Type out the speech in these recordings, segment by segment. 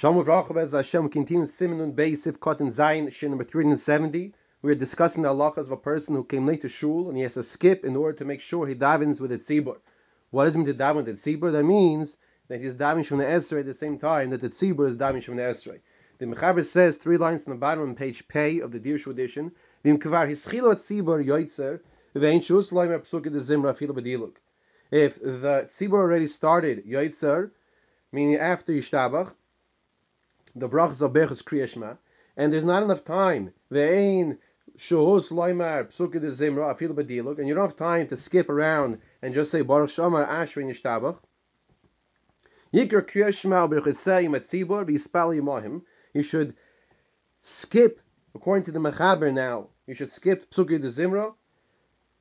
Shalom Avracha Bez Hashem. We continue Simonun Beis Sif Cotton Zayin Shin number 370. We are discussing the halachas of a person who came late to shul and he has to skip in order to make sure he davens with the tzibur. What does it mean to daven with the tzibur? That means that he's davening from the Esrei at the same time that the tzibur is davening from the Esrei. The Mechaber says three lines on the bottom on page Pei of the Dirshu edition. Vim kvar hischilo tzibur yoitzer ve'in shus loim psukid the zimra filo bediluk. If the tzibur already started yoitzer, meaning after Yishtabach, the brachas of Berchus Kriyashma, and there's not enough time. Ve'ein shuhus loimar psuke de zimra afil bediluk, and you don't have time to skip around and just say Baruch Shamar Ashrin Yishtabach. Yikr Kriyashma b'chesayim atzibur v'yispal yimahim. You should skip, according to the Mechaber now, you should skip psuke de zimra.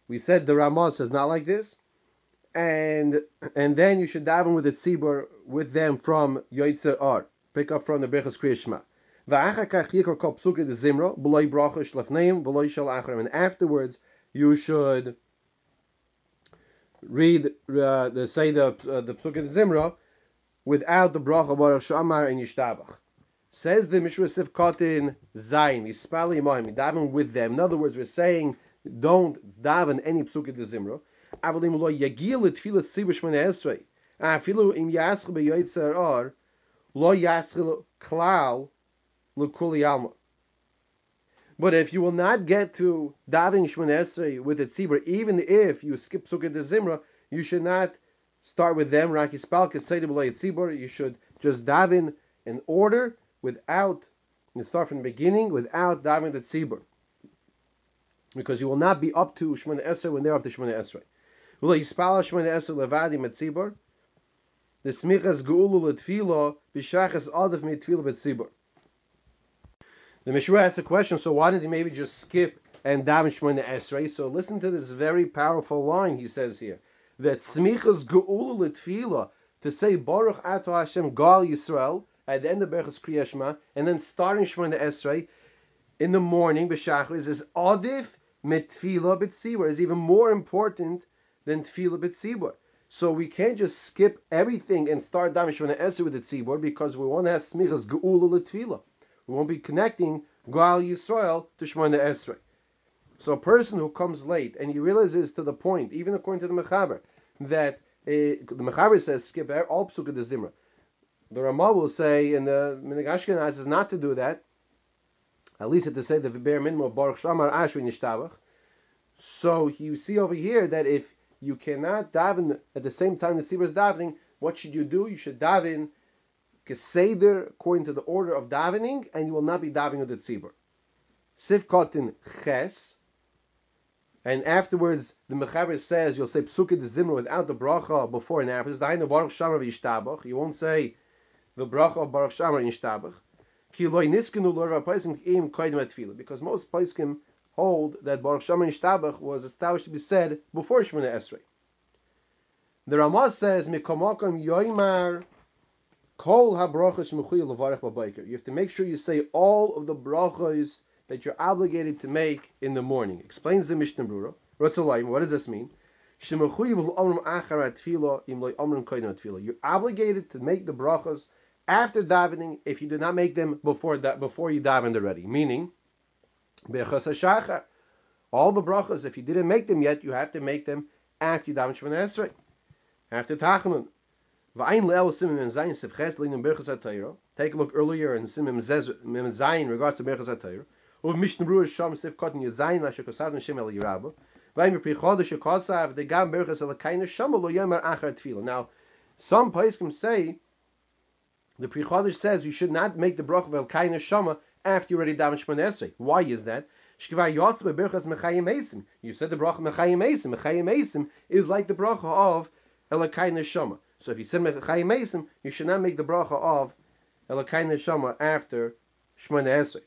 We said the Ramah says not like this. And and then you should daven with the tzibur with them from Yoitzer Ar pick up from the Berachas Kriyashma. And afterwards, you should read uh, the say the uh, the Psukei Zimra without the bracha Baruch Shamar and Yishtabach. Says the Mishra Sifkatin Zayin Yispali Imam daven with them. In other words, we're saying don't daven any Psukei Zimra. Avalim lo yagil tefillah tzibush esrei. Afilu im yaschel beyoytzer ar lo yaschil klal l'kuli alma. But if you will not get to davening Shmonesrei with a tzibur, even if you skip Sukkot de Zimra, you should not start with them. Raki spalka tzibur. You should just daven in order without. You start from the beginning without davening the tzibur, because you will not be up to Shmona Esrei when they're up to Shmona Esrei. The smichas geulu letfilo b'shachas adif mitfilo betzibur. The Mishra asks a question, so why didn't he maybe just skip and daven Shemona Esrei? So listen to this very powerful line he says here. That smichas geulu letfilo, to say Baruch Ato Hashem Gal Yisrael, at the end of Berachas Kriyashma, and then starting Shemona Esrei in the morning, b'shachris, is adif mitfilo betzibur, is even more important than tefillah betzibur. So we can't just skip everything and start Dam Shemana Esrei with the tzibur because we want to have smichas geula letvila. We won't be connecting Gal Yisrael to Shemana Esrei. So a person who comes late and he realizes to the point, even according to the Mechaber, that uh, the Mechaber says skip all psukkah de zimra. The Ramah will say in the Minig Ashkenaz is not to do that. At least it to say the bare minimum of Baruch Shamar Yishtabach. So you see over here that if you cannot daven at the same time the tzibur is davening. What should you do? You should daven keseder according to the order of davening, and you will not be davening with the tzibur. Sivkotin ches, and afterwards the mechaber says you'll say psuke de zimra without the bracha before and after. Dainu baruch shamar v'yishtabach. You won't say the bracha of baruch shamar yishtabach. Ki loy niskenu lor v'paisim im koydim because most paiskim hold that Baruch Shemin Shtabach was established to be said before Shemona Esrei. The Ramah says, "Mikomakom yoimar kol habrachas mechuy levarech b'bayker." You have to make sure you say all of the brachas that you're obligated to make in the morning. Explains the Mishnah Brura. What does this mean? You're obligated to make the brachas after davening if you do not make them before that before you davened already. Meaning, all the brachas, if you didn't make them yet, you have to make them after you daven Shemona Esrei, after Tachanun. Take a look earlier in Simim Zayin regards to Berchas HaTorah. Of Mishnah Berurah Sham Sif Kotin Yazayin Lasher Kosav Shem El Yirabah. Vayim Prichodesh Kosav the Gam Berchas Elakaina Shama Lo Yomer Achar Tefillah. Now, some Paiskim say the Prichodesh says you should not make the bracha of Elkaina Shama after you already daven Shemona Esrei. Why is that? You said the bracha Mechayim Esim. Mechayim Esim is like the bracha of Elakai Neshama. So if you said Mechayim Esim, you should not make the bracha of Elakai Neshama after Shemona Esrei.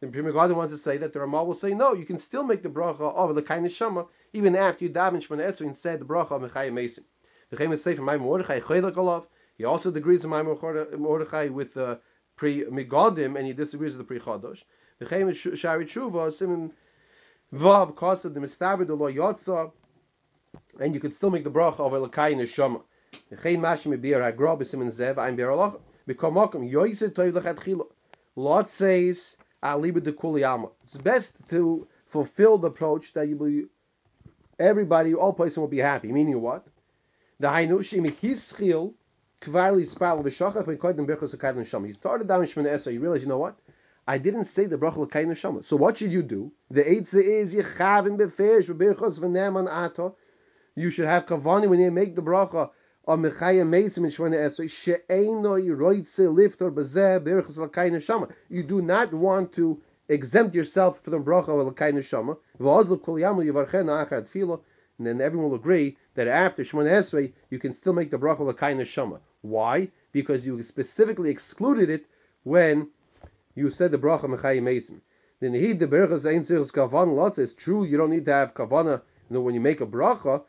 The Pri Megadim wants to say that the Ramah will say no, you can still make the bracha of Elakai Neshama even after you daven Shemona Esrei and said the bracha of Mechayim Esim. The Chem is say from Mordechai Chelak he also agrees with Mordechai with the Pri Megadim, and he disagrees with the Pri Chodosh. The Chem Shari Tshuva, Simon Vav, Kosa, the Mistaber, the Lo Yotza, and you could still make the bracha of Elakai Neshama. Lot says, It's best to fulfill the approach that you will, everybody, all person will be happy. Meaning what? The Hainu Shimi Hischil Kvarli Spal V'Shachach V'Kodim Berchos Akadim Shama. You started down Shemana Esra, you realize, you know what? I didn't say the bracha l'kayin neshama. So what should you do? The eitzah is yechavin beferish v'birchos v'neman ato. You should have kavani when you make the bracha on mechayim meisim in shvana esrei she'eno yiroitze liftor bezeh birchos l'kayin neshama. You do not want to exempt yourself from the bracha l'kayin neshama. V'ozl kol yamu yivarchen achad filo. And then everyone will agree that after Shemona Esrei, you can still make the bracha l'kayin neshama. Why? Because you specifically excluded it when you said the bracha mechayim mesim. Then he the berachas ein tzirus kavan lots. It's true. You don't need to have kavana. You know when you make a bracha.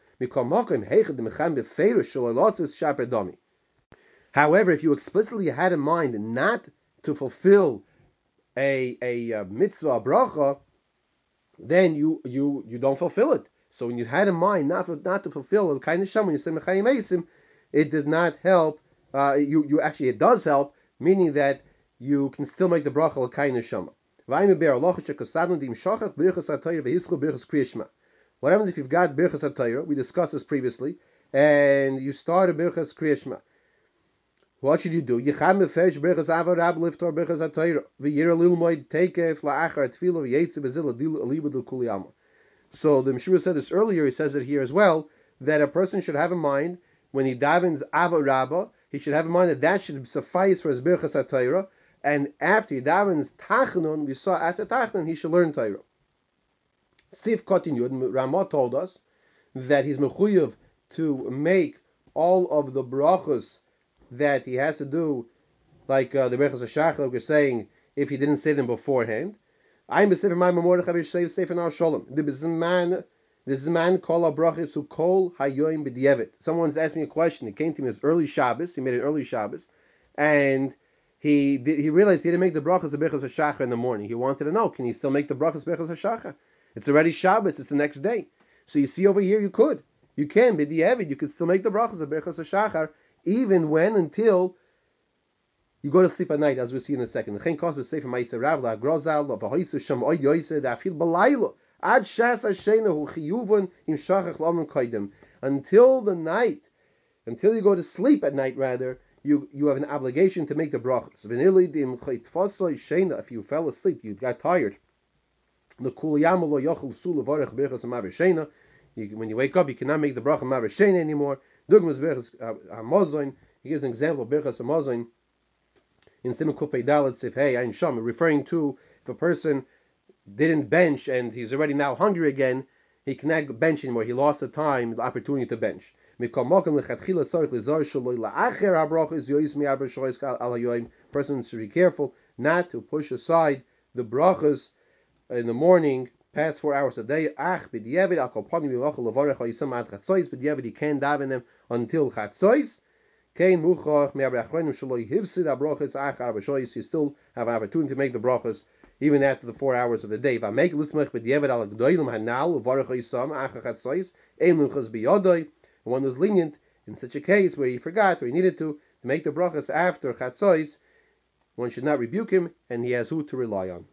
However, if you explicitly had in mind not to fulfill a a, a mitzvah a bracha, then you you you don't fulfill it. So when you had in mind not for, not to fulfill the kind of sham when you say mechayim mesim, it does not help. Uh, you you actually it does help, meaning that you can still make the bracha l'kain neshama. What happens if you've got birchas hatayra? We discussed this previously, and you start a birchas kriyashma. What should you do? Yicham befesh birchas avar rab liftor birchas hatayra. V'yir lil moed teikef la'achar tefilo v'yetze bezil alibu del kuliyama. So the Mishra said this earlier. He says it here as well that a person should have in mind when he davens avar rabba, he should have in mind that that should suffice for his birchas hatayra and after he davens tachanun, we saw after tachanun he should learn Torah. Sif continued, Ramah told us that he's mechuyev to make all of the brachos that he has to do, like uh, the brachos of Shachar, we're saying, if he didn't say them beforehand. I'm b'sefer my memorach avish sefer now shalom. This man, this man call a brachos to kol hayoim b'dievit. Someone's asked me a question. It came to me as early Shabbos. He made an early Shabbos, and he did, he realized he didn't make the brachas of Bechos HaShachar in the morning. He wanted to know, can he still make the brachas Bechos HaShachar? It's already Shabbos, it's the next day. So you see over here, you could. You can, be the you could still make the brachas of Bechos HaShachar, even when, until you go to sleep at night, as we'll see in a second. Chen Kos will say from Ma'isa Ravla, Grozal, of Ahoysa, Shem Oy Yoyse, Dafil Balayla, Ad Shas Hashena, Hu Chiyuvon, Im Shachach Laman Koidim. Until the night, until you go to sleep at night, rather, you you have an obligation to make the brachas. If you fell asleep, you got tired. The when you wake up, you cannot make the bracha mavrishena anymore. Uh, hamazon. He gives an example of berachas hamazon in Simon Kupei Dalet Hey Ein Sham, referring to if a person didn't bench and he's already now hungry again, he cannot bench anymore. He lost the time, the opportunity to bench. Person should be careful not to push aside the brachas in the morning past four hours a day. Ach b'diavad al kolpani v'lochel levarech ha'yisam ad chatzois b'diavad he can daven them until chatzois. Arbashois. You still have an opportunity to make the brachas even after the four hours of the day. One was lenient in such a case where he forgot or he needed to, to make the brachas after chatzos, one should not rebuke him, and he has who to rely on.